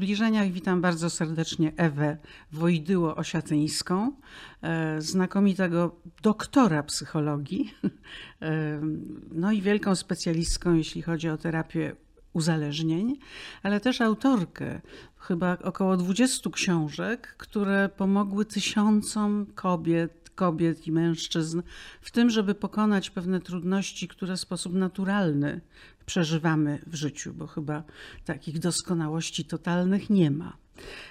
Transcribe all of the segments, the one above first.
zbliżeniach. Witam bardzo serdecznie Ewę Wojdyło-Osiatyńską, e, znakomitego doktora psychologii, e, no i wielką specjalistką, jeśli chodzi o terapię uzależnień, ale też autorkę chyba około 20 książek, które pomogły tysiącom kobiet, kobiet i mężczyzn w tym, żeby pokonać pewne trudności, które w sposób naturalny przeżywamy w życiu, bo chyba takich doskonałości totalnych nie ma.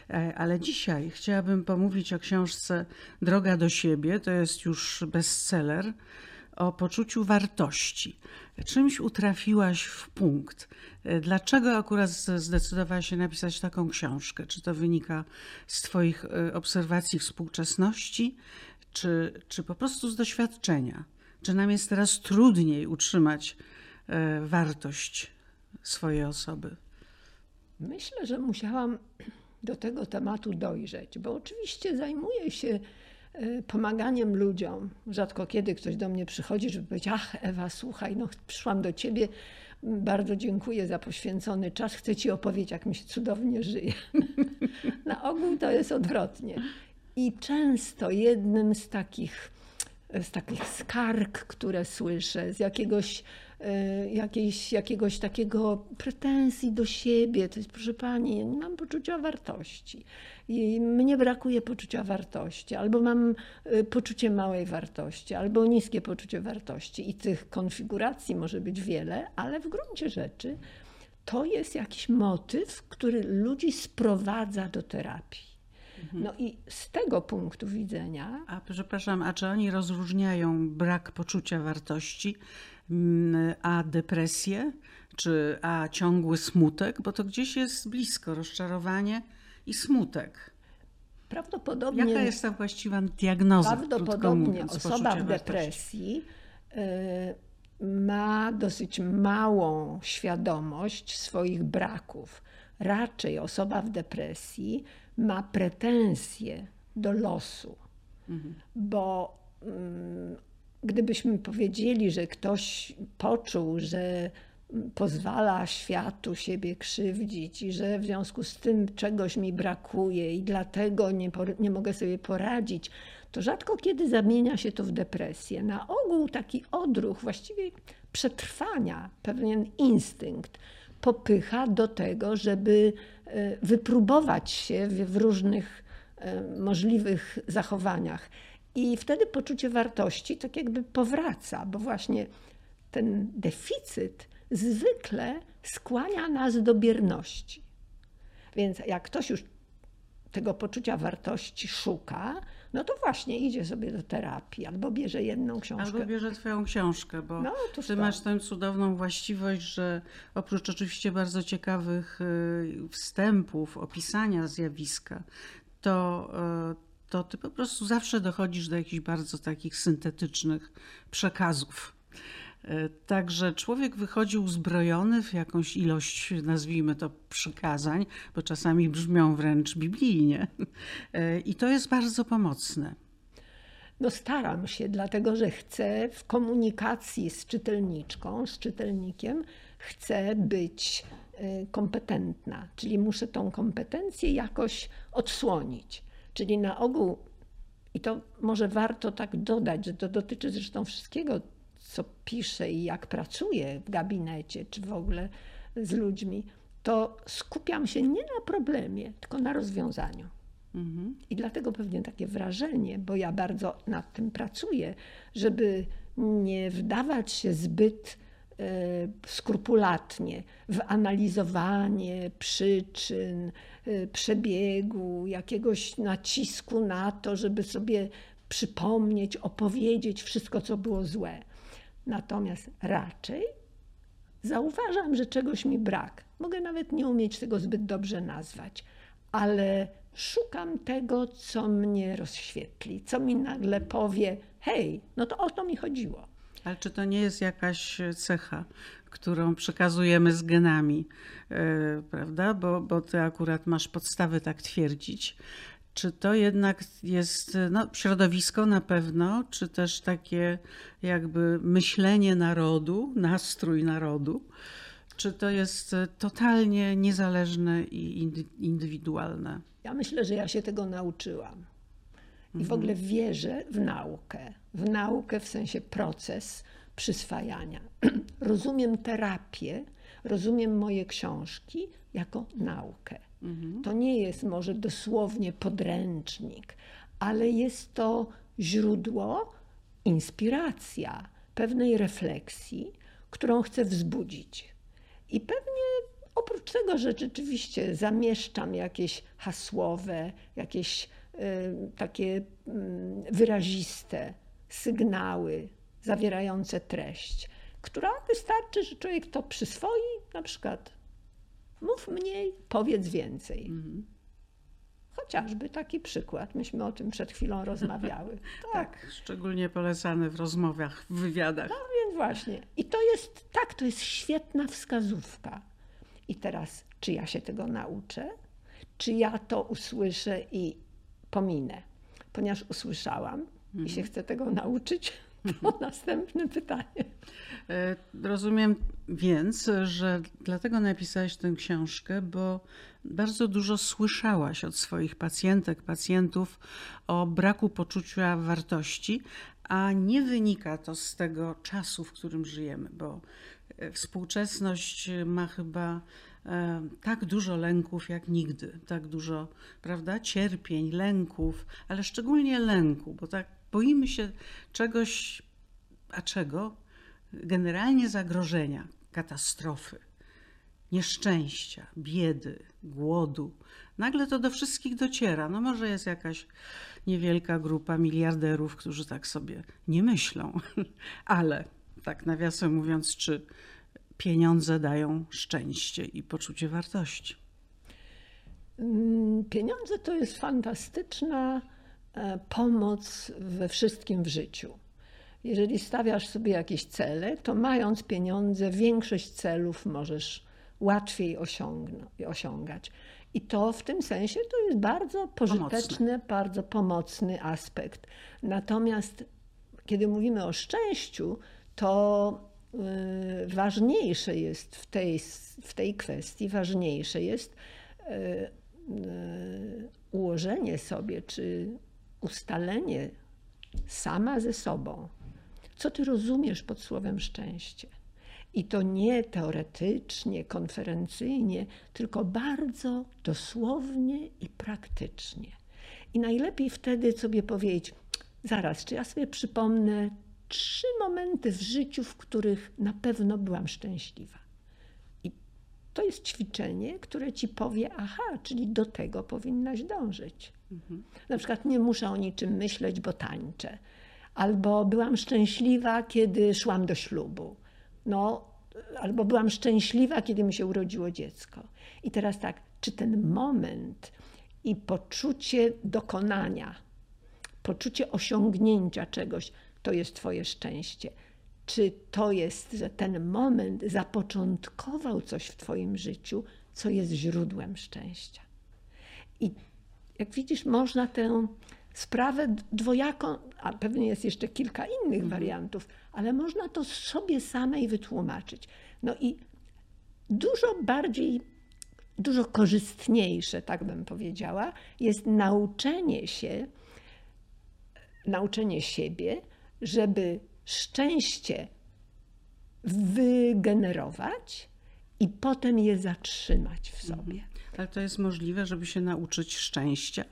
E, ale dzisiaj chciałabym pomówić o książce Droga do siebie. To jest już bestseller o poczuciu wartości. Czymś utrafiłaś w punkt. E, dlaczego akurat zdecydowałaś się napisać taką książkę? Czy to wynika z Twoich e, obserwacji współczesności, czy, czy po prostu z doświadczenia? Czy nam jest teraz trudniej utrzymać E, wartość swojej osoby? Myślę, że musiałam do tego tematu dojrzeć, bo oczywiście zajmuję się e, pomaganiem ludziom. Rzadko kiedy ktoś do mnie przychodzi, żeby powiedzieć: Ach, Ewa, słuchaj, no przyszłam do ciebie. Bardzo dziękuję za poświęcony czas. Chcę ci opowiedzieć, jak mi się cudownie żyje. Na ogół to jest odwrotnie. I często jednym z takich, z takich skarg, które słyszę, z jakiegoś E, jakiejś, jakiegoś takiego pretensji do siebie. To jest, proszę pani, ja nie mam poczucia wartości. I mnie brakuje poczucia wartości, albo mam e, poczucie małej wartości, albo niskie poczucie wartości. I tych konfiguracji może być wiele, ale w gruncie rzeczy to jest jakiś motyw, który ludzi sprowadza do terapii. Mhm. No i z tego punktu widzenia. A przepraszam, a czy oni rozróżniają brak poczucia wartości Mm, a depresję, czy a ciągły smutek, bo to gdzieś jest blisko rozczarowanie i smutek. Prawdopodobnie. Jaka jest ta właściwa diagnoza? Prawdopodobnie mówiąc, osoba w depresji y, ma dosyć małą świadomość swoich braków. Raczej osoba w depresji ma pretensje do losu, mhm. bo mm, gdybyśmy powiedzieli, że ktoś poczuł, że pozwala światu siebie krzywdzić i że w związku z tym czegoś mi brakuje i dlatego nie, nie mogę sobie poradzić, to rzadko kiedy zamienia się to w depresję. Na ogół taki odruch właściwie przetrwania, pewien instynkt popycha do tego, żeby e, wypróbować się w różnych e, możliwych zachowaniach. I wtedy poczucie wartości tak jakby powraca, bo właśnie ten deficyt zwykle skłania nas do bierności. Więc jak ktoś już tego poczucia wartości szuka, no to właśnie idzie sobie do terapii, albo bierze jedną książkę. Albo bierze twoją książkę, bo no, ty to. masz tę cudowną właściwość, że oprócz oczywiście bardzo ciekawych y, wstępów, opisania zjawiska, to y, to ty po prostu zawsze dochodzisz do jakichś bardzo takich syntetycznych przekazów. E, także człowiek wychodzi uzbrojony w jakąś ilość, nazwijmy to, przykazań, bo czasami brzmią wręcz biblijnie. E, I to jest bardzo pomocne. No staram się, dlatego że chcę w komunikacji z czytelniczką, z czytelnikiem, chcę być e, kompetentna, czyli muszę tą kompetencję jakoś odsłonić. Czyli na ogół, i to może warto tak dodać, że to dotyczy zresztą wszystkiego, co piszę i jak pracuję w gabinecie, czy w ogóle z ludźmi, to skupiam się nie na problemie, tylko na rozwiązaniu. Mhm. I dlatego pewnie takie wrażenie, bo ja bardzo nad tym pracuję, żeby nie wdawać się zbyt E, skrupulatnie w analizowanie przyczyn, e, przebiegu, jakiegoś nacisku na to, żeby sobie przypomnieć, opowiedzieć wszystko, co było złe. Natomiast raczej zauważam, że czegoś mi brak. Mogę nawet nie umieć tego zbyt dobrze nazwać, ale szukam tego, co mnie rozświetli, co mi nagle powie: hej, no to o to mi chodziło. Ale czy to nie jest jakaś cecha, którą przekazujemy z genami, yy, prawda? Bo, bo ty akurat masz podstawy tak twierdzić. Czy to jednak jest no, środowisko na pewno, czy też takie jakby myślenie narodu, nastrój narodu? Czy to jest e, totalnie niezależne i indywidualne? Ja myślę, że ja się tego nauczyłam. I w ogóle wierzę w naukę. W naukę w sensie proces przyswajania. rozumiem terapię, rozumiem moje książki jako naukę. Mhm. To nie jest może dosłownie podręcznik, ale jest to źródło, inspiracja pewnej refleksji, którą chcę wzbudzić. I pewnie oprócz tego, że rzeczywiście zamieszczam jakieś hasłowe, jakieś y, takie y, wyraziste sygnały zawierające treść, która wystarczy, że człowiek to przyswoi, na przykład mów mniej, powiedz więcej. Mhm. Chociażby taki przykład. Myśmy o tym przed chwilą rozmawiały. Tak. tak, szczególnie polecany w rozmowach, w wywiadach. No więc właśnie. I to jest, tak, to jest świetna wskazówka. I teraz, czy ja się tego nauczę? Czy ja to usłyszę i pominę? Ponieważ usłyszałam mhm. i się chcę tego nauczyć, następne pytanie. Rozumiem więc, że dlatego napisałeś tę książkę, bo bardzo dużo słyszałaś od swoich pacjentek, pacjentów o braku poczucia wartości, a nie wynika to z tego czasu, w którym żyjemy, bo e, współczesność ma chyba tak dużo lęków jak nigdy, tak dużo, prawda, cierpień, lęków, ale szczególnie lęku, bo tak boimy się czegoś, a czego? Generalnie zagrożenia, katastrofy, nieszczęścia, biedy, głodu. Nagle to do wszystkich dociera. No może jest jakaś niewielka grupa miliarderów, którzy tak sobie nie myślą, ale tak nawiasem mówiąc, czy pieniądze dają szczęście i poczucie wartości? Mm, pieniądze to jest fantastyczna e, pomoc we wszystkim w życiu. Jeżeli stawiasz sobie jakieś cele, to mając pieniądze, większość celów możesz łatwiej osiągać. I to w tym sensie to jest bardzo pożyteczny, pomocny. bardzo pomocny aspekt. Natomiast kiedy mówimy o szczęściu, to ważniejsze jest w tej, w tej kwestii, ważniejsze jest y, y, ułożenie sobie, czy ustalenie sama ze sobą, co ty rozumiesz pod słowem szczęście. I to nie teoretycznie, konferencyjnie, tylko bardzo dosłownie i praktycznie. I najlepiej wtedy sobie powiedzieć, zaraz, czy ja sobie przypomnę trzy momenty w życiu, w których na pewno byłam szczęśliwa. I to jest ćwiczenie, które ci powie, aha, czyli do tego powinnaś dążyć. Mhm. Na przykład nie muszę o niczym myśleć, bo tańczę. Albo byłam szczęśliwa, kiedy szłam do ślubu no, albo byłam szczęśliwa, kiedy mi się urodziło dziecko. I teraz tak, czy ten moment i poczucie dokonania, poczucie osiągnięcia czegoś, to jest Twoje szczęście? Czy to jest, że ten moment zapoczątkował coś w Twoim życiu, co jest źródłem szczęścia? I jak widzisz, można tę sprawę dwojaką, a pewnie jest jeszcze kilka innych mhm. wariantów, ale można to sobie samej wytłumaczyć. No i dużo bardziej, dużo korzystniejsze, tak bym powiedziała, jest nauczenie się, nauczenie siebie, żeby szczęście wygenerować i potem je zatrzymać w sobie. Mhm. Ale to jest możliwe, żeby się nauczyć szczęścia.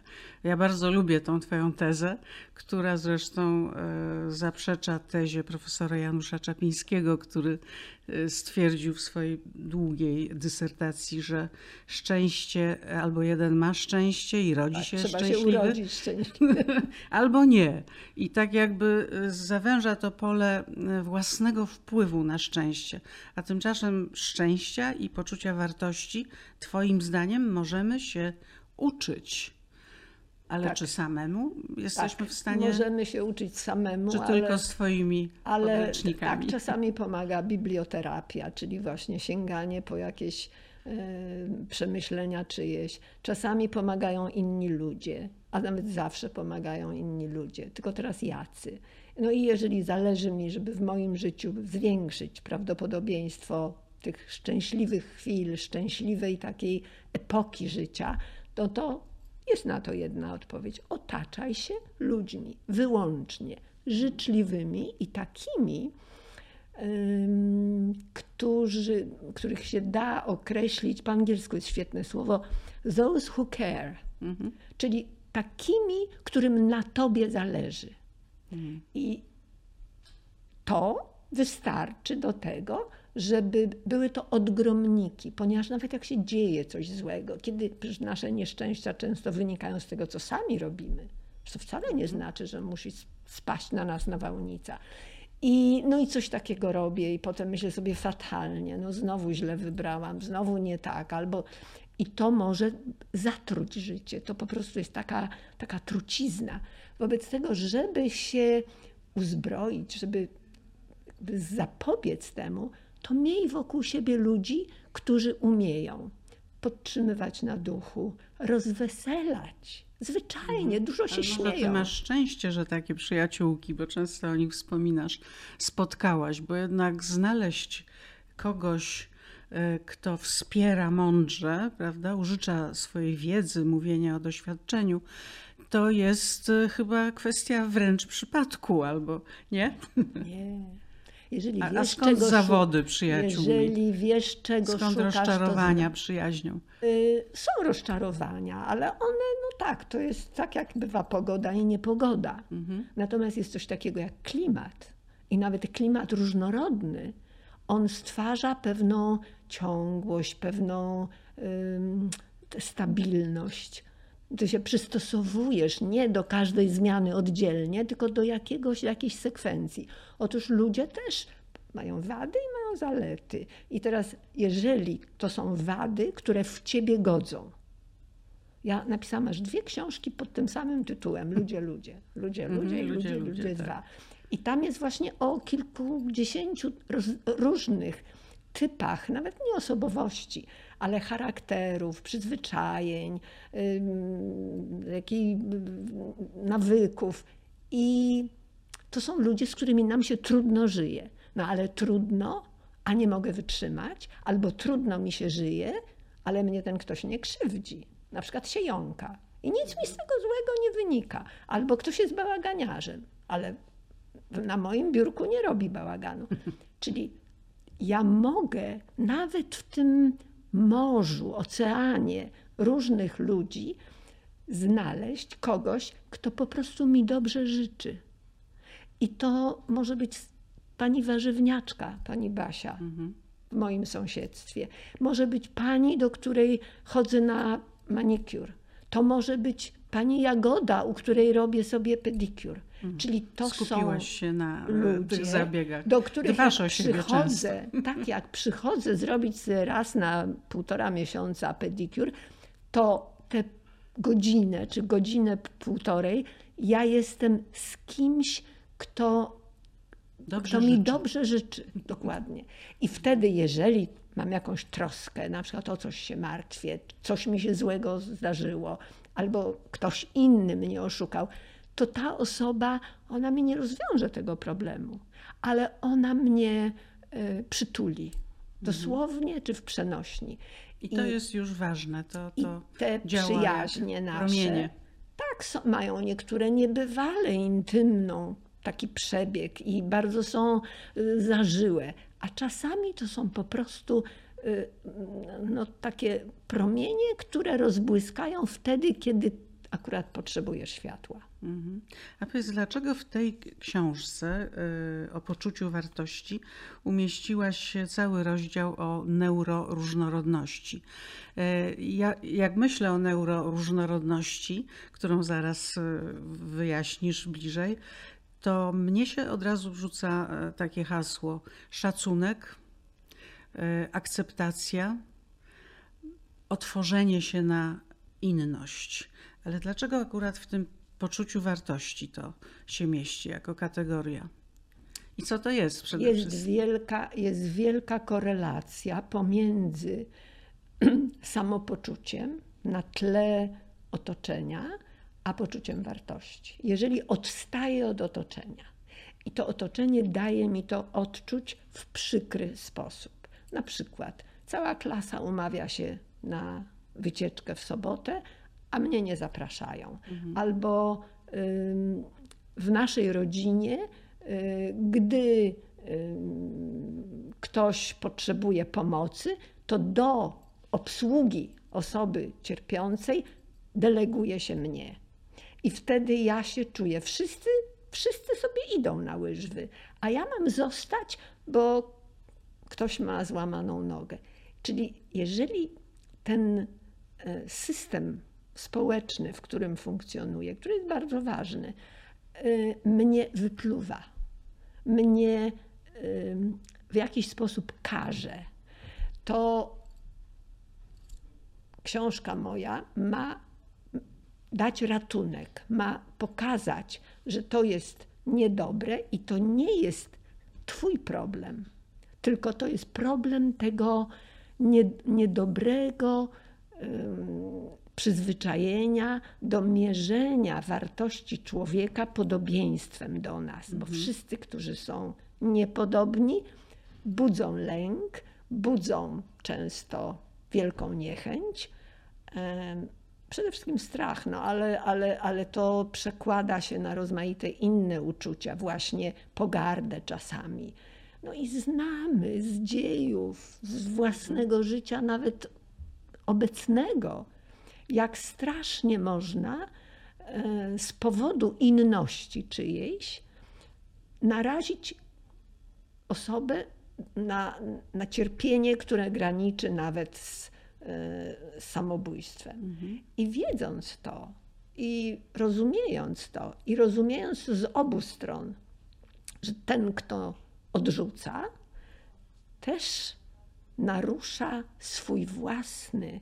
Ja bardzo lubię tą Twoją tezę, która zresztą e, zaprzecza tezie profesora Janusza Czapińskiego, który e, stwierdził w swojej długiej dysertacji, że szczęście albo jeden ma szczęście i rodzi tak, się trzeba szczęśliwy, się urodzić szczęśliwy. albo nie. I tak jakby e, zawęża to pole własnego wpływu na szczęście. A tymczasem szczęścia i poczucia wartości, Twoim zdaniem, możemy się uczyć. Ale tak. czy samemu jesteśmy tak. w stanie? Możemy się uczyć samemu. Czy ale, tylko swoimi ale tak, czasami pomaga biblioterapia, czyli właśnie sięganie po jakieś y, przemyślenia czyjeś. Czasami pomagają inni ludzie, a nawet zawsze pomagają inni ludzie, tylko teraz jacy. No i jeżeli zależy mi, żeby w moim życiu zwiększyć prawdopodobieństwo tych szczęśliwych chwil, szczęśliwej takiej epoki życia, to to jest na to jedna odpowiedź. Otaczaj się ludźmi wyłącznie życzliwymi i takimi, którzy, których się da określić, po angielsku jest świetne słowo, those who care, mhm. czyli takimi, którym na tobie zależy. Mhm. I to wystarczy do tego, żeby były to odgromniki, ponieważ nawet jak się dzieje coś złego, kiedy nasze nieszczęścia często wynikają z tego, co sami robimy, to wcale nie znaczy, że musi spaść na nas nawałnica. I, no i coś takiego robię i potem myślę sobie fatalnie, no znowu źle wybrałam, znowu nie tak, albo i to może zatruć życie. To po prostu jest taka, taka trucizna. Wobec tego, żeby się uzbroić, żeby zapobiec temu, to miej wokół siebie ludzi, którzy umieją podtrzymywać na duchu, rozweselać. Zwyczajnie, mhm. dużo się Ale śmieją. Ty masz szczęście, że takie przyjaciółki, bo często o nich wspominasz, spotkałaś, bo jednak znaleźć kogoś, e, kto wspiera mądrze, prawda, użycza swojej wiedzy, mówienia o doświadczeniu, to jest e, chyba kwestia wręcz przypadku, albo nie? Nie. Jeżeli a, wiesz, a skąd zawody przyjaciółmi? Jeżeli wiesz, czego skąd szukasz, rozczarowania to... przyjaźnią? Y, są rozczarowania, ale one, no tak, to jest tak jak bywa pogoda i niepogoda. Mhm. Natomiast jest coś takiego jak klimat. I nawet klimat różnorodny, on stwarza pewną ciągłość, pewną stabilność. Ty się przystosowujesz nie do każdej zmiany oddzielnie, tylko do jakiegoś, jakiejś sekwencji. Otóż ludzie też mają wady i mają zalety. I teraz, jeżeli to są wady, które w ciebie godzą, ja napisałam aż dwie książki pod tym samym tytułem Ludzie, ludzie, ludzie, mhm, ludzie, mm, ludzie, ludzie, ludzie, tak. dwa. I tam jest właśnie o kilkudziesięciu różnych typach, nawet nie osobowości, ale charakterów, przyzwyczajeń, jakiej, nawyków. I to są ludzie, z którymi nam się trudno żyje. No ale trudno, a nie mogę wytrzymać, albo trudno mi się żyje, ale mnie ten ktoś nie krzywdzi. Na przykład się jąka. I nic mi z tego złego nie wynika. Albo ktoś jest bałaganiarzem, ale na moim biurku nie robi bałaganu. Czyli ja mogę nawet w tym morzu, oceanie różnych ludzi znaleźć kogoś, kto po prostu mi dobrze życzy. I to może być pani warzywniaczka, pani Basia mhm. w moim sąsiedztwie. Może być pani, do której chodzę na manikur. To może być pani Jagoda, u której robię sobie pedikur. Mhm. Czyli to Skupiłaś są się na e, ludzie, tych zabiegach. do których jak przychodzę, tak jak przychodzę zrobić raz na półtora miesiąca pedikur, to tę godzinę czy godzinę półtorej ja jestem z kimś, kto, dobrze kto mi życzy. dobrze życzy. Dokładnie. I wtedy, jeżeli mam jakąś troskę, na przykład o coś się martwię, coś mi się złego zdarzyło, albo ktoś inny mnie oszukał, to ta osoba, ona mi nie rozwiąże tego problemu, ale ona mnie y, przytuli. Dosłownie czy w przenośni. I to I, jest już ważne. To, to i te przyjaźnie nasze. Promienie. Tak, są, mają niektóre niebywale intymną taki przebieg i bardzo są y, zażyłe, a czasami to są po prostu y, no, takie promienie, które rozbłyskają wtedy, kiedy akurat potrzebujesz światła. Mhm. A powiedz, dlaczego w tej książce y, o poczuciu wartości umieściłaś cały rozdział o neuroróżnorodności? Ja, jak myślę o neuroróżnorodności, którą zaraz wyjaśnisz bliżej, to mnie się od razu wrzuca takie hasło: szacunek, akceptacja, otworzenie się na inność. Ale dlaczego akurat w tym poczuciu wartości to się mieści jako kategoria? I co to jest przede jest wszystkim? Wielka, jest wielka korelacja pomiędzy samopoczuciem na tle otoczenia a poczuciem wartości. Jeżeli odstaję od otoczenia i to otoczenie daje mi to odczuć w przykry sposób, Na przykład cała klasa umawia się na wycieczkę w sobotę, a mnie nie zapraszają. Albo ym, w naszej rodzinie, y, gdy ktoś potrzebuje pomocy, to do obsługi osoby cierpiącej deleguje się mnie. I wtedy ja się czuję, wszyscy, wszyscy sobie idą na łyżwy, a ja mam zostać, bo ktoś ma złamaną nogę. Czyli jeżeli ten e, system społeczny, w którym funkcjonuję, który jest bardzo ważny, e, mnie wypluwa, mnie w jakiś sposób karze, to książka moja ma dać ratunek, ma pokazać, że to jest niedobre i to nie jest Twój problem, tylko to jest problem tego niedobrego przyzwyczajenia do mierzenia wartości człowieka podobieństwem do nas, bo mhm. wszyscy, którzy są niepodobni, budzą lęk, budzą często wielką niechęć przede wszystkim strach, no ale, ale, ale to przekłada się na rozmaite inne uczucia, właśnie pogardę czasami. No i znamy z dziejów, z własnego życia, nawet obecnego, jak strasznie można e, z powodu inności czyjejś narazić osobę na, na cierpienie, które graniczy nawet z E, samobójstwem. Mhm. I wiedząc to, i rozumiejąc to, i rozumiejąc z obu stron, że ten, kto odrzuca, też narusza swój własny,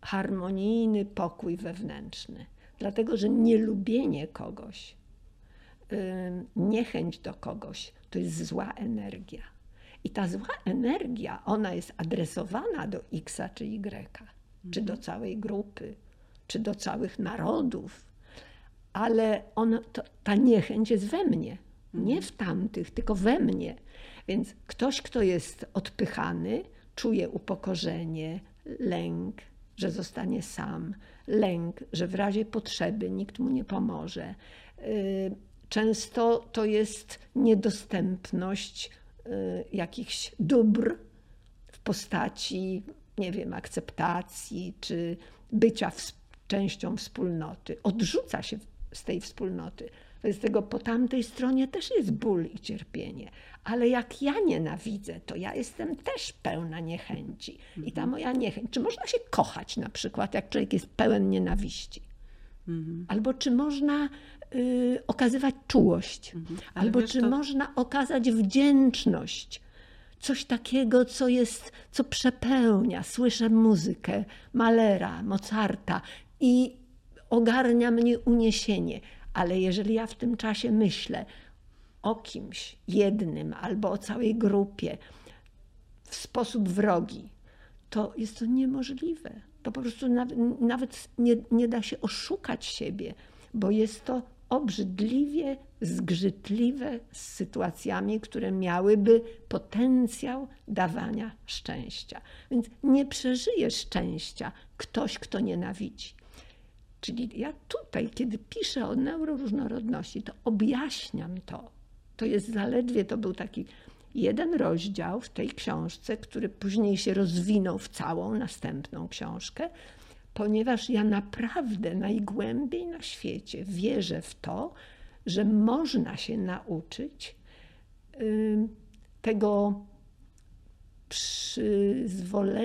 harmonijny pokój wewnętrzny. Dlatego, że nielubienie kogoś, niechęć do kogoś to jest zła energia. I ta zła energia, ona jest adresowana do X czy Y, czy do całej grupy, czy do całych narodów, ale on, to, ta niechęć jest we mnie, nie w tamtych, tylko we mnie. Więc ktoś, kto jest odpychany, czuje upokorzenie, lęk, że zostanie sam, lęk, że w razie potrzeby nikt mu nie pomoże. Y, często to jest niedostępność Y, jakichś dóbr w postaci, nie wiem, akceptacji czy bycia w, częścią wspólnoty. Odrzuca się z tej wspólnoty. Z tego po tamtej stronie też jest ból i cierpienie. Ale jak ja nienawidzę, to ja jestem też pełna niechęci. I ta moja niechęć. Czy można się kochać na przykład, jak człowiek jest pełen nienawiści? Mhm. Albo czy można y, okazywać czułość, mhm. albo czy to... można okazać wdzięczność. Coś takiego, co jest, co przepełnia. Słyszę muzykę Malera, Mozarta i ogarnia mnie uniesienie. Ale jeżeli ja w tym czasie myślę o kimś jednym albo o całej grupie w sposób wrogi, to jest to niemożliwe. To po prostu nawet, nie, nie da się oszukać siebie, bo jest to obrzydliwie zgrzytliwe z sytuacjami, które miałyby potencjał dawania szczęścia. Więc nie przeżyje szczęścia ktoś, kto nienawidzi. Czyli ja tutaj, kiedy piszę o neuroróżnorodności, to objaśniam to. To jest zaledwie, to był taki jeden rozdział w tej książce, który później się rozwinął w całą następną książkę, ponieważ ja naprawdę najgłębiej na świecie wierzę w to, że można się nauczyć tego przyzwolenia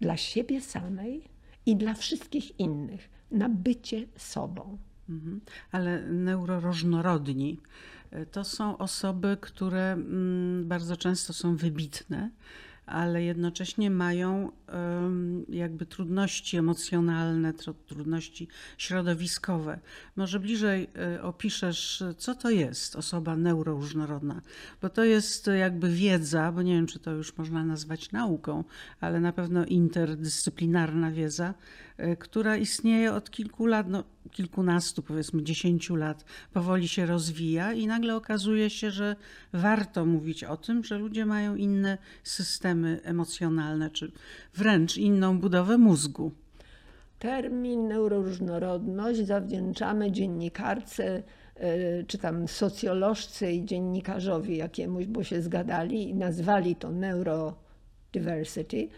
dla siebie samej i dla wszystkich innych na bycie sobą. Mhm. Ale neuroróżnorodni to są osoby, które mm, bardzo często są wybitne, ale jednocześnie mają jakby trudności emocjonalne, trudności środowiskowe. Może bliżej e, opiszesz, co to jest osoba neuroróżnorodna, bo to jest jakby wiedza, bo nie wiem, czy to już można nazwać nauką, ale na pewno interdyscyplinarna wiedza, e, która istnieje od kilku lat. No, kilkunastu, powiedzmy dziesięciu lat powoli się rozwija i nagle okazuje się, że warto mówić o tym, że ludzie mają inne systemy emocjonalne, czy wręcz inną budowę mózgu. Termin neuroróżnorodność zawdzięczamy dziennikarce e, czy tam socjolożce i dziennikarzowi jakiemuś, bo się zgadali i nazwali to neurodiversity.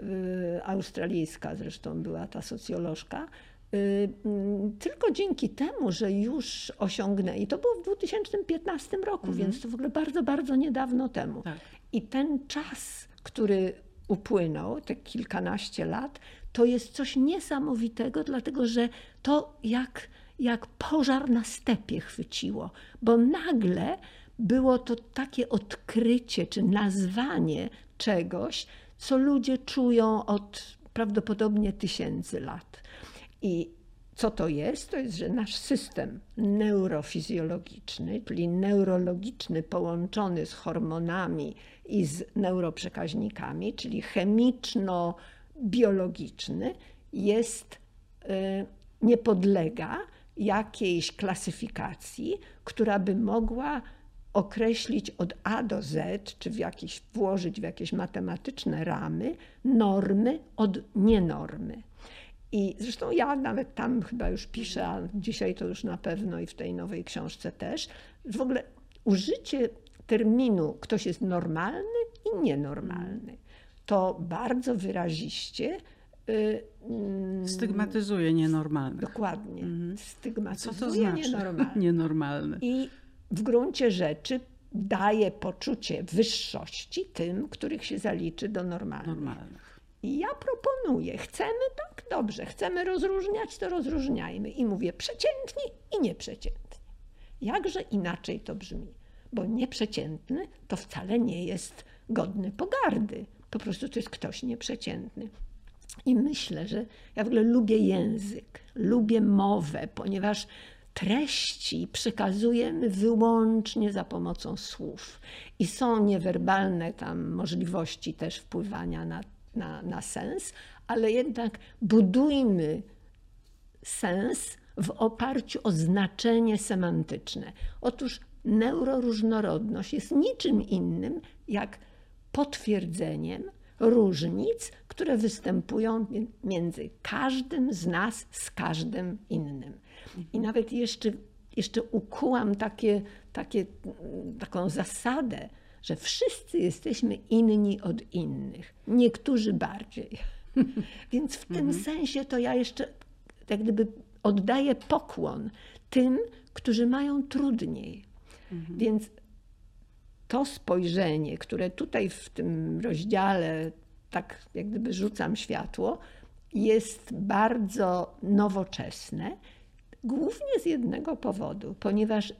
E, australijska zresztą była ta socjolożka. Y, mm, tylko dzięki temu, że już osiągnęli, to było w 2015 roku, mhm. więc to w ogóle bardzo, bardzo niedawno temu. Tak. I ten czas, który upłynął, te kilkanaście lat, to jest coś niesamowitego, dlatego że to jak, jak pożar na stepie chwyciło, bo nagle było to takie odkrycie czy nazwanie czegoś, co ludzie czują od prawdopodobnie tysięcy lat. I co to jest? To jest, że nasz system neurofizjologiczny, czyli neurologiczny połączony z hormonami i z neuroprzekaźnikami, czyli chemiczno-biologiczny, jest, y, nie podlega jakiejś klasyfikacji, która by mogła określić od A do Z, czy w jakieś, włożyć w jakieś matematyczne ramy normy od nienormy. I zresztą ja nawet tam chyba już piszę, a dzisiaj to już na pewno i w tej nowej książce też, w ogóle użycie terminu ktoś jest normalny i nienormalny, to bardzo wyraziście y, mm, Stygmatyzuje nienormalny. Dokładnie. Mhm. Stygmatyzuje Co to znaczy? nienormalny. nienormalny. I w gruncie rzeczy daje poczucie wyższości tym, których się zaliczy do normalnych. normalnych. Ja proponuję, chcemy tak, dobrze, chcemy rozróżniać, to rozróżniajmy. I mówię przeciętni i nieprzeciętni. Jakże inaczej to brzmi, bo nieprzeciętny to wcale nie jest godny pogardy. Po prostu to jest ktoś nieprzeciętny. I myślę, że ja w ogóle lubię język, lubię mowę, ponieważ treści przekazujemy wyłącznie za pomocą słów. I są niewerbalne tam możliwości też wpływania na na, na sens, ale jednak budujmy sens w oparciu o znaczenie semantyczne. Otóż neuroróżnorodność jest niczym innym jak potwierdzeniem różnic, które występują między każdym z nas z każdym innym. I nawet jeszcze, jeszcze ukułam takie, takie, taką zasadę, że wszyscy jesteśmy inni od innych, niektórzy bardziej. Więc w tym mhm. sensie to ja jeszcze jak gdyby oddaję pokłon tym, którzy mają trudniej. Mhm. Więc to spojrzenie, które tutaj w tym rozdziale tak jak gdyby rzucam światło, jest bardzo nowoczesne, głównie z jednego powodu, ponieważ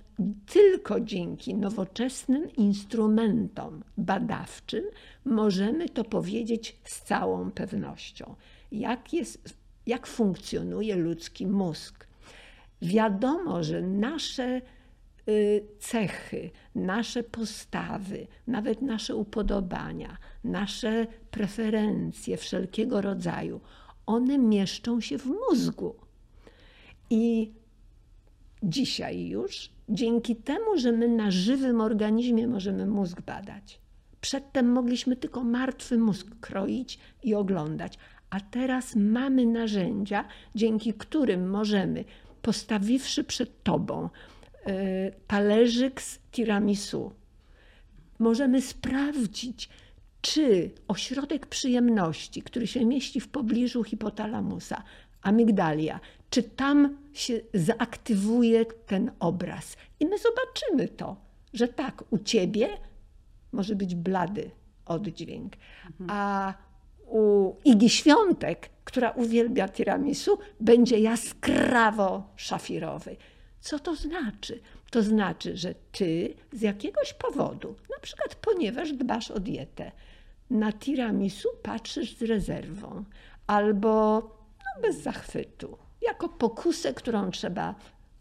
tylko dzięki nowoczesnym instrumentom badawczym możemy to powiedzieć z całą pewnością, jak, jest, jak funkcjonuje ludzki mózg. Wiadomo, że nasze y, cechy, nasze postawy, nawet nasze upodobania, nasze preferencje wszelkiego rodzaju, one mieszczą się w mózgu. I dzisiaj już dzięki temu, że my na żywym organizmie możemy mózg badać. Przedtem mogliśmy tylko martwy mózg kroić i oglądać, a teraz mamy narzędzia, dzięki którym możemy, postawiwszy przed tobą yy, talerzyk z tiramisu, możemy sprawdzić, czy ośrodek przyjemności, który się mieści w pobliżu hipotalamusa, amygdalia, czy tam się zaaktywuje ten obraz. I my zobaczymy to, że tak, u ciebie może być blady oddźwięk, a u Igi Świątek, która uwielbia tiramisu, będzie jaskrawo szafirowy. Co to znaczy? To znaczy, że ty z jakiegoś powodu, na przykład ponieważ dbasz o dietę, na tiramisu patrzysz z rezerwą albo bez zachwytu jako pokusę, którą trzeba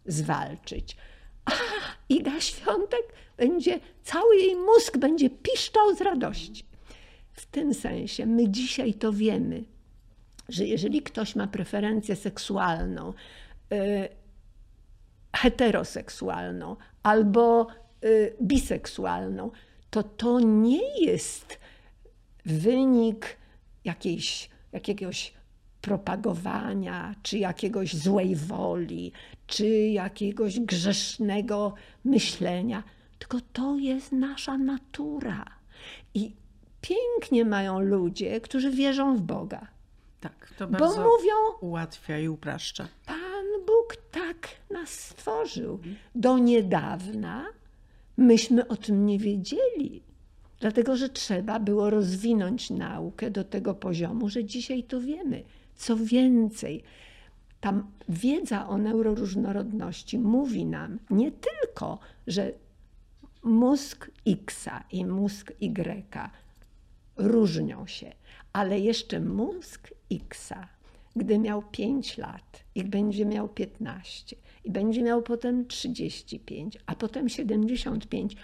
zwalczyć. A Iga Świątek będzie, cały jej mózg będzie piszczał z radości. W tym sensie my dzisiaj to wiemy, że jeżeli ktoś ma preferencję seksualną heteroseksualną albo biseksualną, to to nie jest wynik jakiejś, jakiegoś propagowania, czy jakiegoś złej woli, czy jakiegoś grzesznego myślenia, tylko to jest nasza natura. I pięknie mają ludzie, którzy wierzą w Boga. Tak, to bardzo bo mówią, ułatwia i upraszcza. Pan Bóg tak nas stworzył. Do niedawna myśmy o tym nie wiedzieli. Dlatego, że trzeba było rozwinąć naukę do tego poziomu, że dzisiaj to wiemy. Co więcej, ta wiedza o neuroróżnorodności mówi nam nie tylko, że mózg X i mózg Y różnią się, ale jeszcze mózg X, gdy miał 5 lat i będzie miał 15 i będzie miał potem 35, a potem 75,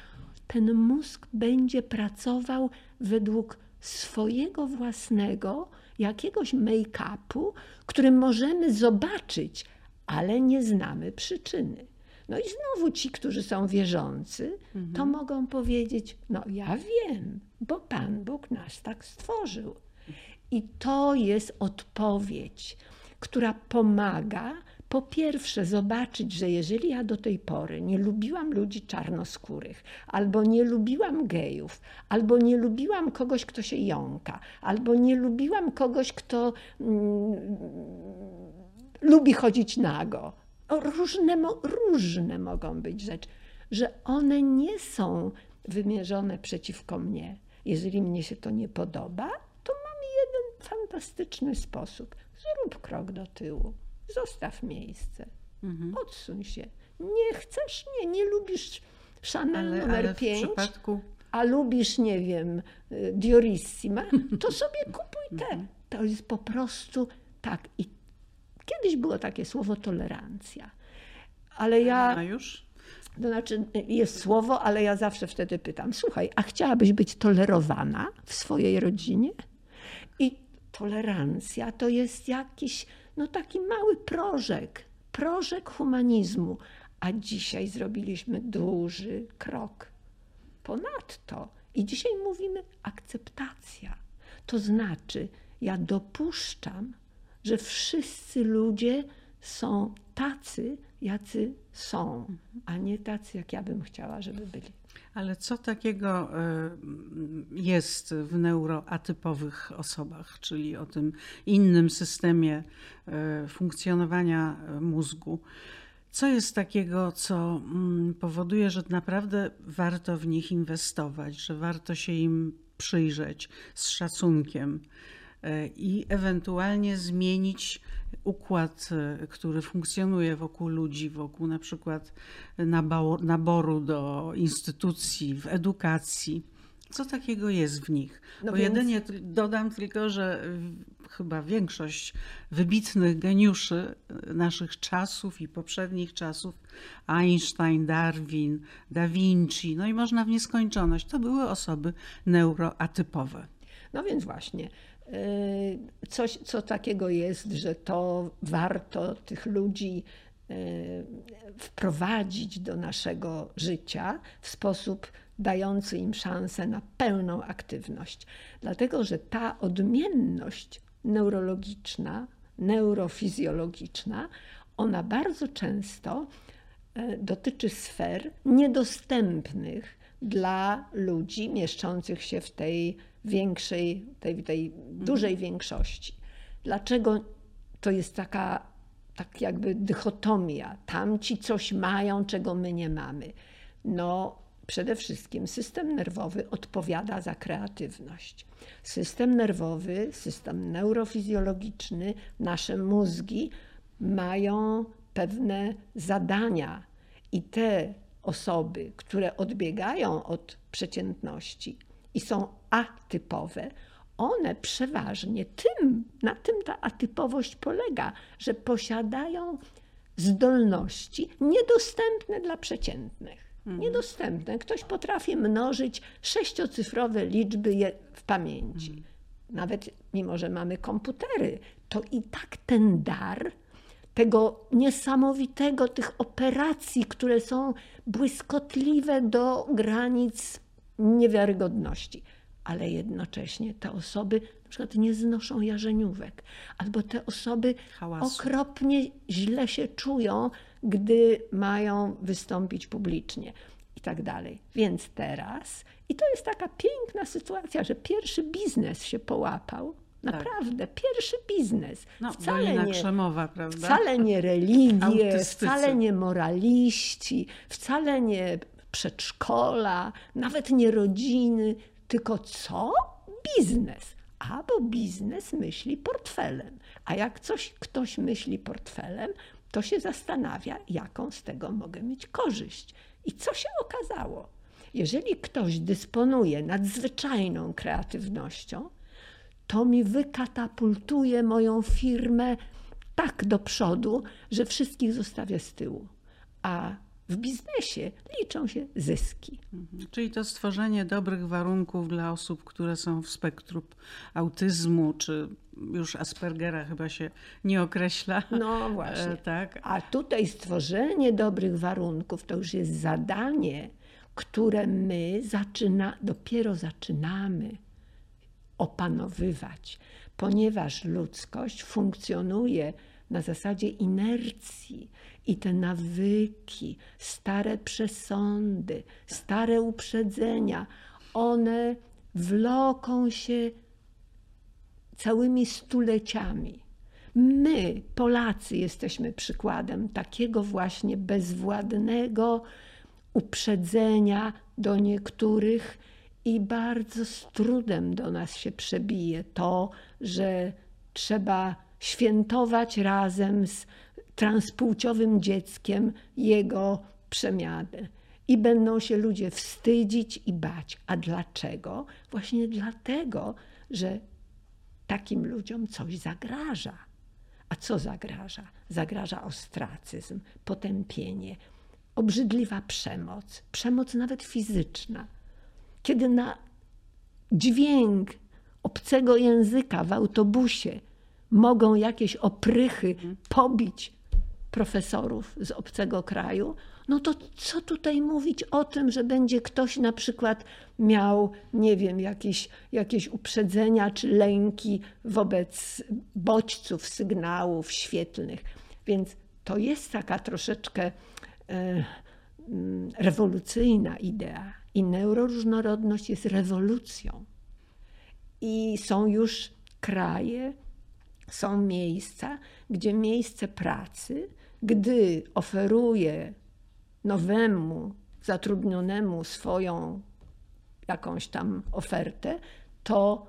ten mózg będzie pracował według swojego własnego jakiegoś make-upu, który możemy zobaczyć, ale nie znamy przyczyny. No i znowu ci, którzy są wierzący, mhm. to mogą powiedzieć: No, ja wiem, bo Pan Bóg nas tak stworzył. I to jest odpowiedź, która pomaga po pierwsze zobaczyć, że jeżeli ja do tej pory nie lubiłam ludzi czarnoskórych, albo nie lubiłam gejów, albo nie lubiłam kogoś, kto się jąka, albo nie lubiłam kogoś, kto mm, lubi chodzić nago. Różne, różne mogą być rzeczy, że one nie są wymierzone przeciwko mnie. Jeżeli mnie się to nie podoba, to mam jeden fantastyczny sposób. Zrób krok do tyłu. Zostaw miejsce. Mhm. Odsuń się. Nie chcesz? Nie, nie lubisz Chanel ale, numer 5, przypadku... a lubisz, nie wiem, y, Diorissima, to sobie kupuj te. Mhm. To jest po prostu tak. I kiedyś było takie słowo tolerancja. Ale ja... No już? To znaczy, jest słowo, ale ja zawsze wtedy pytam: Słuchaj, a chciałabyś być tolerowana w swojej rodzinie? I tolerancja to jest jakiś no taki mały prożek, prożek humanizmu. A dzisiaj zrobiliśmy duży krok ponadto. I dzisiaj mówimy akceptacja. To znaczy, ja dopuszczam, że wszyscy ludzie są tacy, jacy są, a nie tacy, jak ja bym chciała, żeby byli. Ale co takiego e, jest w neuroatypowych osobach, czyli o tym innym systemie e, funkcjonowania mózgu? Co jest takiego, co mm, powoduje, że naprawdę warto w nich inwestować, że warto się im przyjrzeć z szacunkiem i ewentualnie zmienić układ, e, który funkcjonuje wokół ludzi, wokół na przykład naboru do instytucji, w edukacji. Co takiego jest w nich? No Bo więc... jedynie dodam tylko, że chyba większość wybitnych geniuszy e, naszych czasów i poprzednich czasów, Einstein, Darwin, Da Vinci, no i można w nieskończoność, to były osoby neuroatypowe. No więc właśnie, coś, co takiego jest, że to warto tych ludzi y, wprowadzić do naszego życia w sposób dający im szansę na pełną aktywność. Dlatego, że ta odmienność neurologiczna, neurofizjologiczna, ona bardzo często y, dotyczy sfer niedostępnych dla ludzi mieszczących się w tej większej, tej, tej dużej mhm. większości. Dlaczego to jest taka tak jakby dychotomia? Tamci coś mają, czego my nie mamy. No, przede wszystkim system nerwowy odpowiada za kreatywność. System nerwowy, system neurofizjologiczny, nasze mózgi mają pewne zadania i te osoby, które odbiegają od przeciętności, i są atypowe, one przeważnie tym, na tym ta atypowość polega, że posiadają zdolności niedostępne dla przeciętnych. Mhm. Niedostępne. Ktoś potrafi mnożyć sześciocyfrowe liczby w pamięci. Mhm. Nawet mimo, że mamy komputery, to i tak ten dar tego niesamowitego, tych operacji, które są błyskotliwe do granic niewiarygodności. Ale jednocześnie te osoby na przykład nie znoszą jarzeniówek, albo te osoby Hałasu. okropnie źle się czują, gdy mają wystąpić publicznie i tak dalej. Więc teraz, i to jest taka piękna sytuacja, że pierwszy biznes się połapał. Naprawdę, pierwszy biznes. Tak. No, wcale, Dolina nie, Krzemowa, prawda? wcale nie religie, wcale nie moraliści, wcale nie przedszkola, nawet nie rodziny, tylko co? Biznes. A bo biznes myśli portfelem. A jak coś ktoś myśli portfelem, to się zastanawia, jaką z tego mogę mieć korzyść. I co się okazało? Jeżeli ktoś dysponuje nadzwyczajną kreatywnością, to mi wykatapultuje moją firmę tak do przodu, że wszystkich zostawia z tyłu. A w biznesie liczą się zyski. Mhm. Czyli to stworzenie dobrych warunków dla osób, które są w spektrum autyzmu, czy już Aspergera chyba się nie określa. No właśnie. E, tak. A tutaj stworzenie dobrych warunków to już jest zadanie, które my zaczyna, dopiero zaczynamy opanowywać, ponieważ ludzkość funkcjonuje na zasadzie inercji i te nawyki, stare przesądy, stare uprzedzenia, one wloką się całymi stuleciami. My, Polacy, jesteśmy przykładem takiego właśnie bezwładnego uprzedzenia do niektórych i bardzo z trudem do nas się przebije to, że trzeba świętować razem z transpłciowym dzieckiem jego przemianę. I będą się ludzie wstydzić i bać. A dlaczego? Właśnie dlatego, że takim ludziom coś zagraża. A co zagraża? Zagraża ostracyzm, potępienie, obrzydliwa przemoc, przemoc nawet fizyczna. Kiedy na dźwięk obcego języka w autobusie mogą jakieś oprychy pobić profesorów z obcego kraju, no to co tutaj mówić o tym, że będzie ktoś na przykład miał, nie wiem, jakieś, jakieś uprzedzenia czy lęki wobec bodźców, sygnałów świetlnych. Więc to jest taka troszeczkę e, mm, rewolucyjna idea. I neuroróżnorodność jest rewolucją. I są już kraje, są miejsca, gdzie miejsce pracy, gdy oferuje nowemu zatrudnionemu swoją jakąś tam ofertę, to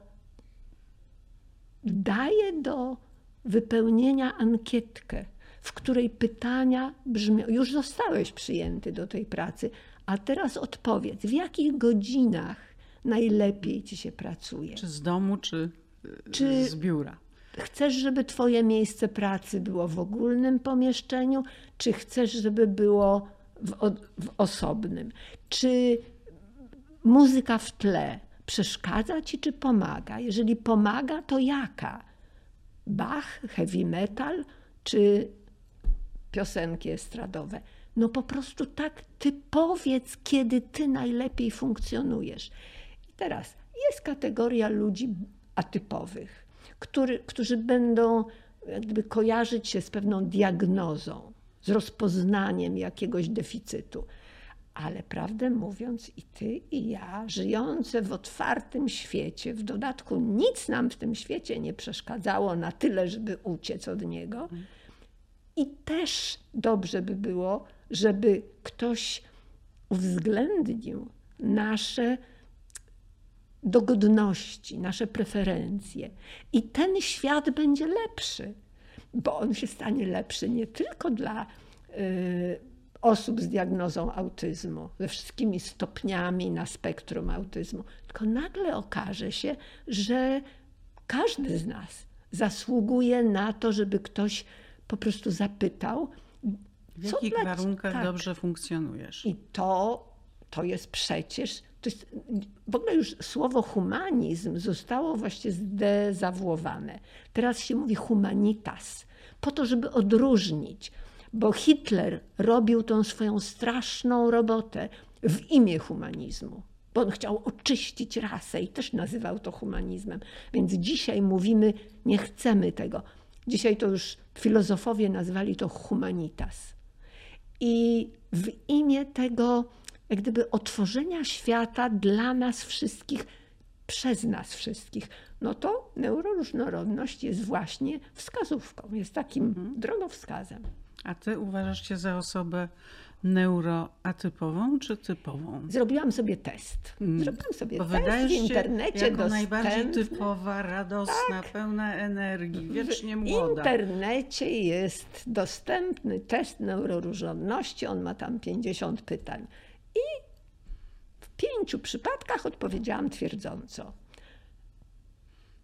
daje do wypełnienia ankietkę, w której pytania brzmią: Już zostałeś przyjęty do tej pracy, a teraz odpowiedz, w jakich godzinach najlepiej ci się pracuje? Czy z domu, czy, Czy- z biura? Chcesz, żeby Twoje miejsce pracy było w ogólnym pomieszczeniu, czy chcesz, żeby było w, w osobnym? Czy muzyka w tle przeszkadza Ci, czy pomaga? Jeżeli pomaga, to jaka? Bach, heavy metal, czy piosenki estradowe? No po prostu tak, ty powiedz, kiedy ty najlepiej funkcjonujesz. I teraz jest kategoria ludzi atypowych, który, którzy będą jak gdyby kojarzyć się z pewną diagnozą, z rozpoznaniem jakiegoś deficytu. Ale prawdę mówiąc, i ty, i ja, żyjące w otwartym świecie, w dodatku nic nam w tym świecie nie przeszkadzało na tyle, żeby uciec od niego. I też dobrze by było, żeby ktoś uwzględnił nasze dogodności, nasze preferencje. I ten świat będzie lepszy, bo on się stanie lepszy nie tylko dla y, osób z diagnozą autyzmu, ze wszystkimi stopniami na spektrum autyzmu, tylko nagle okaże się, że każdy z nas zasługuje na to, żeby ktoś po prostu zapytał, W jakich warunkach tak. dobrze funkcjonujesz? i to, to jest przecież, to jest, w ogóle już słowo humanizm zostało właśnie zdezawuowane. Teraz się mówi humanitas, po to, żeby odróżnić, bo Hitler robił tą swoją straszną robotę w imię humanizmu bo on chciał oczyścić rasę i też nazywał to humanizmem. Więc dzisiaj mówimy, nie chcemy tego. Dzisiaj to już filozofowie nazwali to humanitas. I w imię tego, jak gdyby otworzenia świata dla nas wszystkich, przez nas wszystkich, no to neuroróżnorodność jest właśnie wskazówką, jest takim mhm. drogowskazem. A ty uważasz się za osobę neuroatypową czy typową? Zrobiłam sobie test. Mm. Zrobiłam sobie Bo test w internecie. Jako dostępny. najbardziej typowa, radosna, tak. pełna energii, wiecznie młoda. W internecie jest dostępny test neuroróżnorodności. On ma tam 50 pytań. I w pięciu przypadkach odpowiedziałam twierdząco.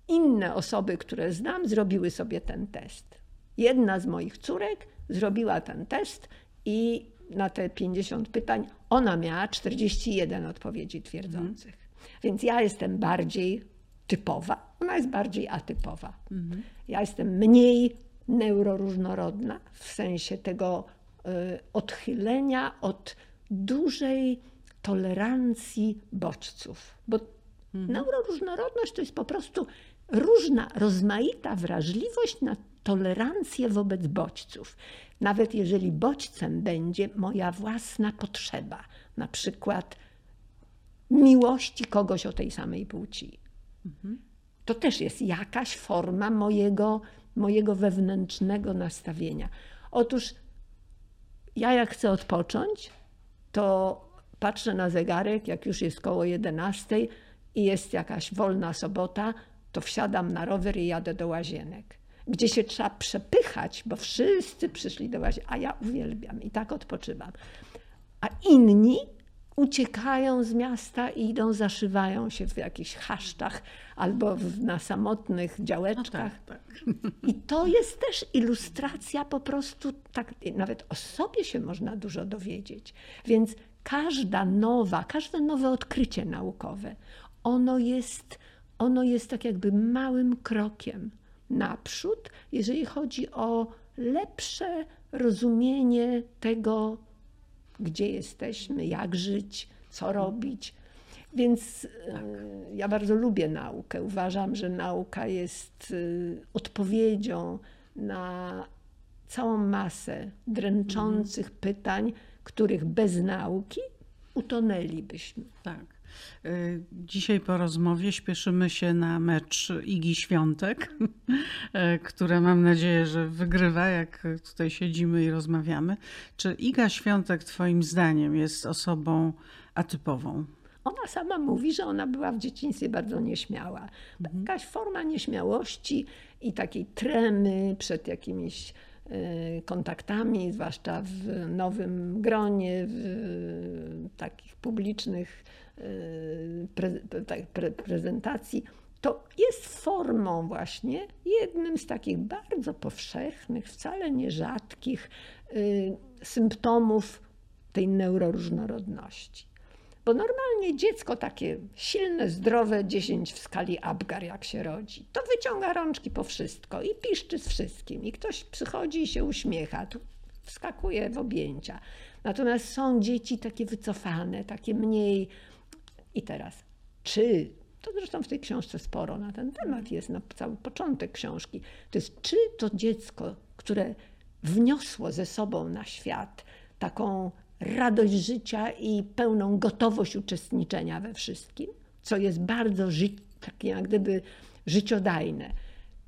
Inne osoby, które znam, zrobiły sobie ten test. Jedna z moich córek zrobiła ten test i na te 50 pytań ona miała 41 odpowiedzi twierdzących. Mhm. Więc ja jestem bardziej typowa, ona jest bardziej atypowa. Mhm. Ja jestem mniej neuroróżnorodna w sensie tego y, odchylenia od dużej tolerancji bodźców. Bo mhm. neuroróżnorodność to jest po prostu różna, rozmaita wrażliwość na tolerancję wobec bodźców. Nawet jeżeli bodźcem będzie moja własna potrzeba, na przykład miłości kogoś o tej samej płci. Mhm. To też jest jakaś forma mojego, mojego wewnętrznego nastawienia. Otóż ja jak chcę odpocząć, to patrzę na zegarek, jak już jest koło 11 i jest jakaś wolna sobota, to wsiadam na rower i jadę do łazienek gdzie się trzeba przepychać, bo wszyscy przyszli do łazienki, a ja uwielbiam i tak odpoczywam. A inni uciekają z miasta i idą, zaszywają się w jakichś chaszczach albo w, na samotnych działeczkach. No tak, tak. I to jest też ilustracja po prostu, tak, nawet o sobie się można dużo dowiedzieć. Więc każda nowa, każde nowe odkrycie naukowe, ono jest, ono jest tak jakby małym krokiem naprzód, jeżeli chodzi o lepsze rozumienie tego, gdzie jesteśmy, jak żyć, co robić. Więc tak. ja bardzo lubię naukę. Uważam, że nauka jest y, odpowiedzią na całą masę dręczących mhm. pytań, których bez nauki utonęlibyśmy. Tak. Y, dzisiaj po rozmowie śpieszymy się na mecz Igi Świątek, y, które mam nadzieję, że wygrywa, jak tutaj siedzimy i rozmawiamy. Czy Iga Świątek, Twoim zdaniem, jest osobą atypową? Ona sama mówi, że ona była w dzieciństwie bardzo nieśmiała. Mhm. Jakaś forma nieśmiałości i takiej tremy przed jakimiś y, kontaktami, zwłaszcza w nowym gronie, w takich publicznych pre, tak, pre, prezentacji, to jest formą właśnie, jednym z takich bardzo powszechnych, wcale nierzadkich y, symptomów tej neuroróżnorodności. Bo normalnie dziecko takie silne, zdrowe, 10 w skali Apgar jak się rodzi, to wyciąga rączki po wszystko i piszczy z wszystkim. I ktoś przychodzi i się uśmiecha, tu wskakuje w objęcia. Natomiast są dzieci takie wycofane, takie mniej i teraz, czy, to zresztą w tej książce sporo na ten temat jest, na cały początek książki, to jest, czy to dziecko, które wniosło ze sobą na świat taką radość życia i pełną gotowość uczestniczenia we wszystkim, co jest bardzo ży- takie jak gdyby życiodajne.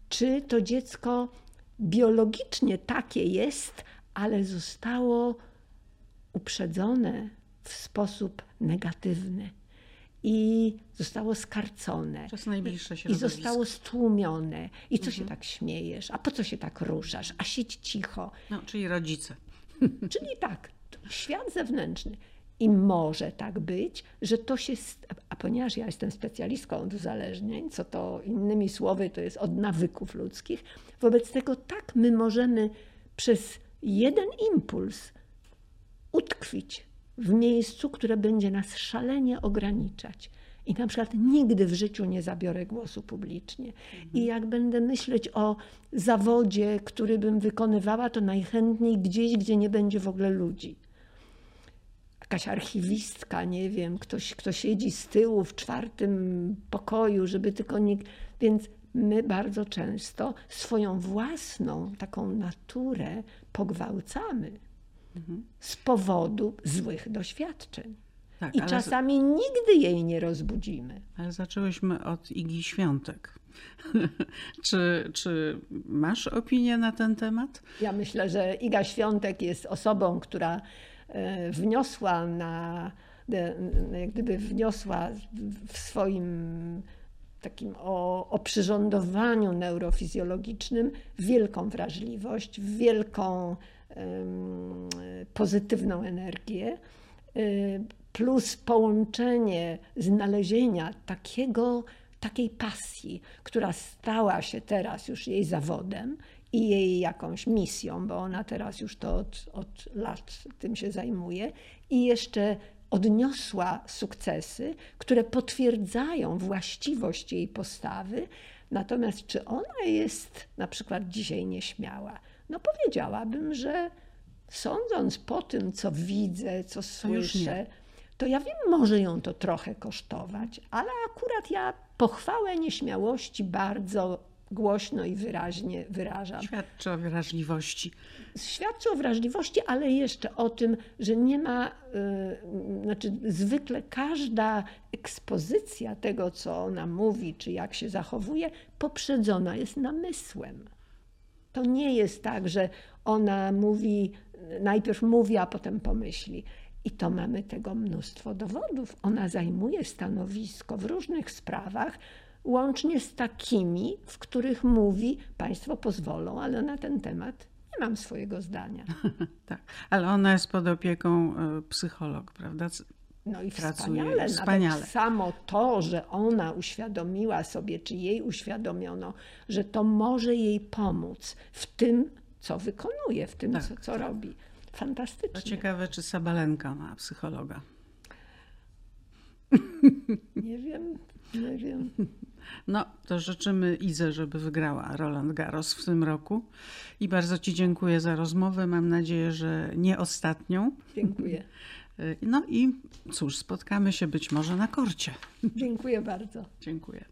Czy to dziecko biologicznie takie jest, ale zostało uprzedzone w sposób negatywny i zostało skarcone. Czas najbliższe się I zostało stłumione. I co mhm. się tak śmiejesz? A po co się tak ruszasz? A siedź cicho. No, czyli rodzice. Czyli tak, świat zewnętrzny. I może tak być, że to się, a ponieważ ja jestem specjalistką od uzależnień, co to innymi słowy to jest od nawyków ludzkich, wobec tego tak my możemy przez jeden impuls utkwić w miejscu, które będzie nas szalenie ograniczać. I na przykład nigdy w życiu nie zabiorę głosu publicznie. I jak będę myśleć o zawodzie, który bym wykonywała, to najchętniej gdzieś, gdzie nie będzie w ogóle ludzi. Jakaś archiwistka, nie wiem, ktoś, kto siedzi z tyłu w czwartym pokoju, żeby tylko nikt. Więc my bardzo często swoją własną taką naturę pogwałcamy z powodu złych doświadczeń. Tak, I czasami nigdy jej nie rozbudzimy. ale zaczęłyśmy od Igi Świątek. czy, czy masz opinię na ten temat? Ja myślę, że Iga Świątek jest osobą, która e, wniosła na, de- jak gdyby wniosła w- swoim takim o, oprzyrządowaniu neurofizjologicznym wielką wrażliwość, wielką pozytywną energię, plus połączenie znalezienia takiego, takiej pasji, która stała się teraz już jej zawodem i jej jakąś misją, bo ona teraz już to od, od lat tym się zajmuje, i jeszcze odniosła sukcesy, które potwierdzają właściwość jej postawy. Natomiast czy ona jest na przykład dzisiaj nieśmiała? No powiedziałabym, że sądząc po tym, co widzę, co słyszę, to ja wiem, może ją to trochę kosztować, ale akurat ja pochwałę nieśmiałości bardzo głośno i wyraźnie wyrażam. Świadczy o wrażliwości. Świadczy o wrażliwości, ale jeszcze o tym, że nie ma, y, znaczy zwykle każda ekspozycja tego, co ona mówi, czy jak się zachowuje, poprzedzona jest namysłem. To nie jest tak, że ona mówi, najpierw mówi, a potem pomyśli. I to mamy tego mnóstwo dowodów. Ona zajmuje stanowisko w różnych sprawach, łącznie z takimi, w których mówi, Państwo pozwolą, ale na ten temat nie mam swojego zdania. Tak, ale ona jest pod opieką e, psycholog, prawda? No i Pracuje wspaniale, wspaniale. Samo to, że ona uświadomiła sobie, czy jej uświadomiono, że to może jej pomóc w tym, co wykonuje, w tym, Tak, co, co tak. robi. To Fantastycznie. ciekawe, czy Sabalenka ma psychologa. Nie wiem, nie wiem. No, to życzymy Ize, żeby wygrała Roland Garros w tym roku. I bardzo Ci dziękuję za rozmowę. Mam nadzieję, że nie ostatnią. Dziękuję. Y, No i cóż, spotkamy się być może na korcie. Dziękuję bardzo. Dziękuję.